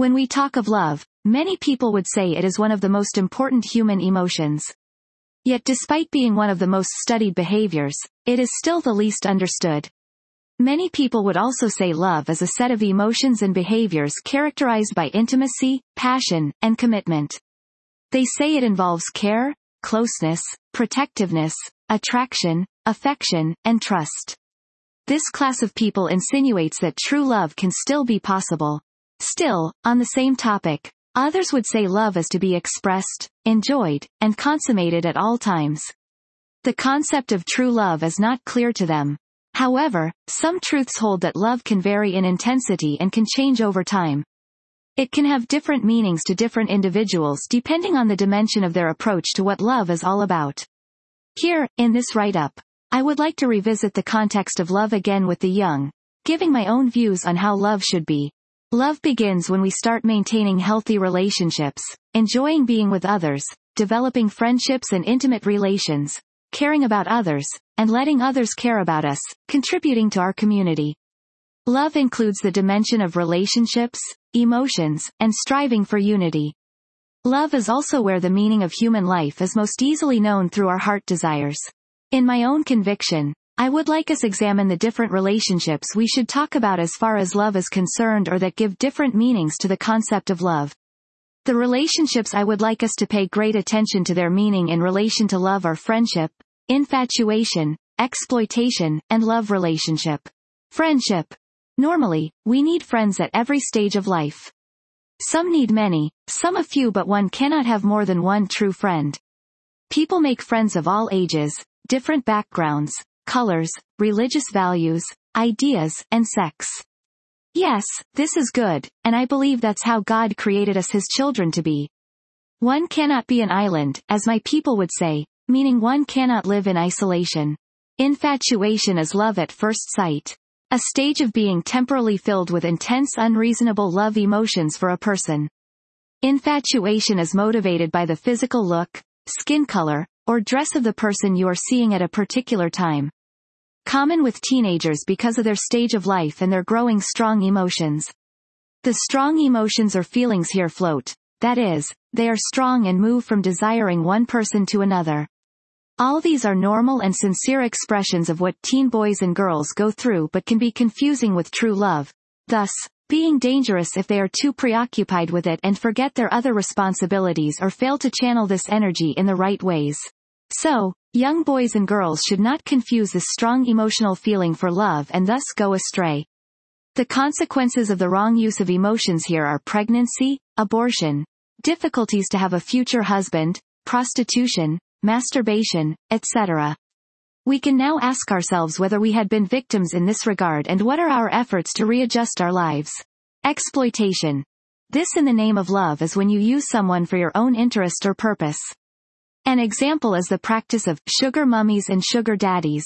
When we talk of love, many people would say it is one of the most important human emotions. Yet despite being one of the most studied behaviors, it is still the least understood. Many people would also say love is a set of emotions and behaviors characterized by intimacy, passion, and commitment. They say it involves care, closeness, protectiveness, attraction, affection, and trust. This class of people insinuates that true love can still be possible. Still, on the same topic, others would say love is to be expressed, enjoyed, and consummated at all times. The concept of true love is not clear to them. However, some truths hold that love can vary in intensity and can change over time. It can have different meanings to different individuals depending on the dimension of their approach to what love is all about. Here, in this write-up, I would like to revisit the context of love again with the young, giving my own views on how love should be. Love begins when we start maintaining healthy relationships, enjoying being with others, developing friendships and intimate relations, caring about others, and letting others care about us, contributing to our community. Love includes the dimension of relationships, emotions, and striving for unity. Love is also where the meaning of human life is most easily known through our heart desires. In my own conviction, I would like us examine the different relationships we should talk about as far as love is concerned or that give different meanings to the concept of love. The relationships I would like us to pay great attention to their meaning in relation to love are friendship, infatuation, exploitation, and love relationship. Friendship. Normally, we need friends at every stage of life. Some need many, some a few but one cannot have more than one true friend. People make friends of all ages, different backgrounds, colors, religious values, ideas, and sex. Yes, this is good, and I believe that's how God created us his children to be. One cannot be an island, as my people would say, meaning one cannot live in isolation. Infatuation is love at first sight. A stage of being temporally filled with intense unreasonable love emotions for a person. Infatuation is motivated by the physical look, skin color, or dress of the person you are seeing at a particular time. Common with teenagers because of their stage of life and their growing strong emotions. The strong emotions or feelings here float, that is, they are strong and move from desiring one person to another. All these are normal and sincere expressions of what teen boys and girls go through but can be confusing with true love, thus, being dangerous if they are too preoccupied with it and forget their other responsibilities or fail to channel this energy in the right ways. So, young boys and girls should not confuse this strong emotional feeling for love and thus go astray. The consequences of the wrong use of emotions here are pregnancy, abortion, difficulties to have a future husband, prostitution, masturbation, etc. We can now ask ourselves whether we had been victims in this regard and what are our efforts to readjust our lives. Exploitation. This in the name of love is when you use someone for your own interest or purpose. An example is the practice of sugar mummies and sugar daddies.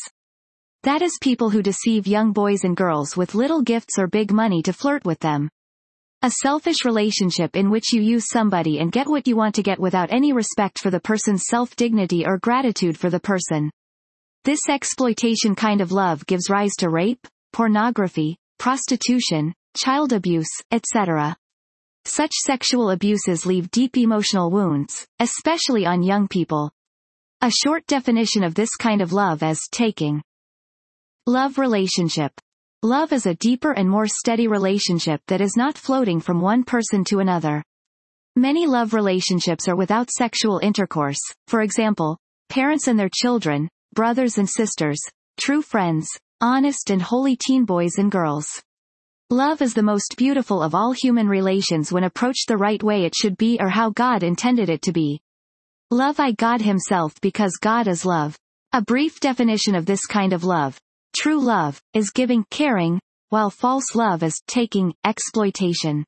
That is people who deceive young boys and girls with little gifts or big money to flirt with them. A selfish relationship in which you use somebody and get what you want to get without any respect for the person's self-dignity or gratitude for the person. This exploitation kind of love gives rise to rape, pornography, prostitution, child abuse, etc. Such sexual abuses leave deep emotional wounds, especially on young people. A short definition of this kind of love as taking. Love relationship. Love is a deeper and more steady relationship that is not floating from one person to another. Many love relationships are without sexual intercourse, for example, parents and their children, brothers and sisters, true friends, honest and holy teen boys and girls. Love is the most beautiful of all human relations when approached the right way it should be or how God intended it to be. Love I God himself because God is love. A brief definition of this kind of love. True love, is giving, caring, while false love is taking, exploitation.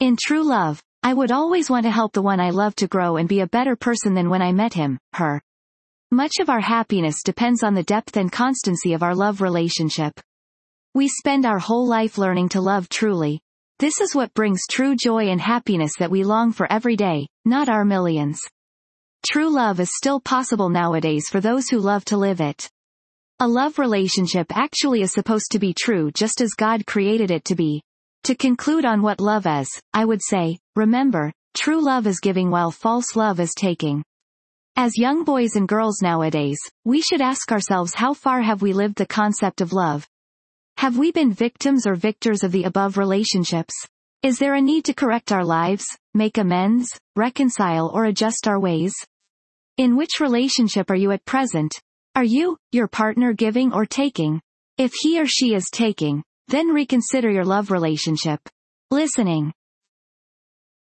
In true love, I would always want to help the one I love to grow and be a better person than when I met him, her. Much of our happiness depends on the depth and constancy of our love relationship. We spend our whole life learning to love truly. This is what brings true joy and happiness that we long for every day, not our millions. True love is still possible nowadays for those who love to live it. A love relationship actually is supposed to be true just as God created it to be. To conclude on what love is, I would say, remember, true love is giving while false love is taking. As young boys and girls nowadays, we should ask ourselves how far have we lived the concept of love? Have we been victims or victors of the above relationships? Is there a need to correct our lives, make amends, reconcile or adjust our ways? In which relationship are you at present? Are you, your partner giving or taking? If he or she is taking, then reconsider your love relationship. Listening.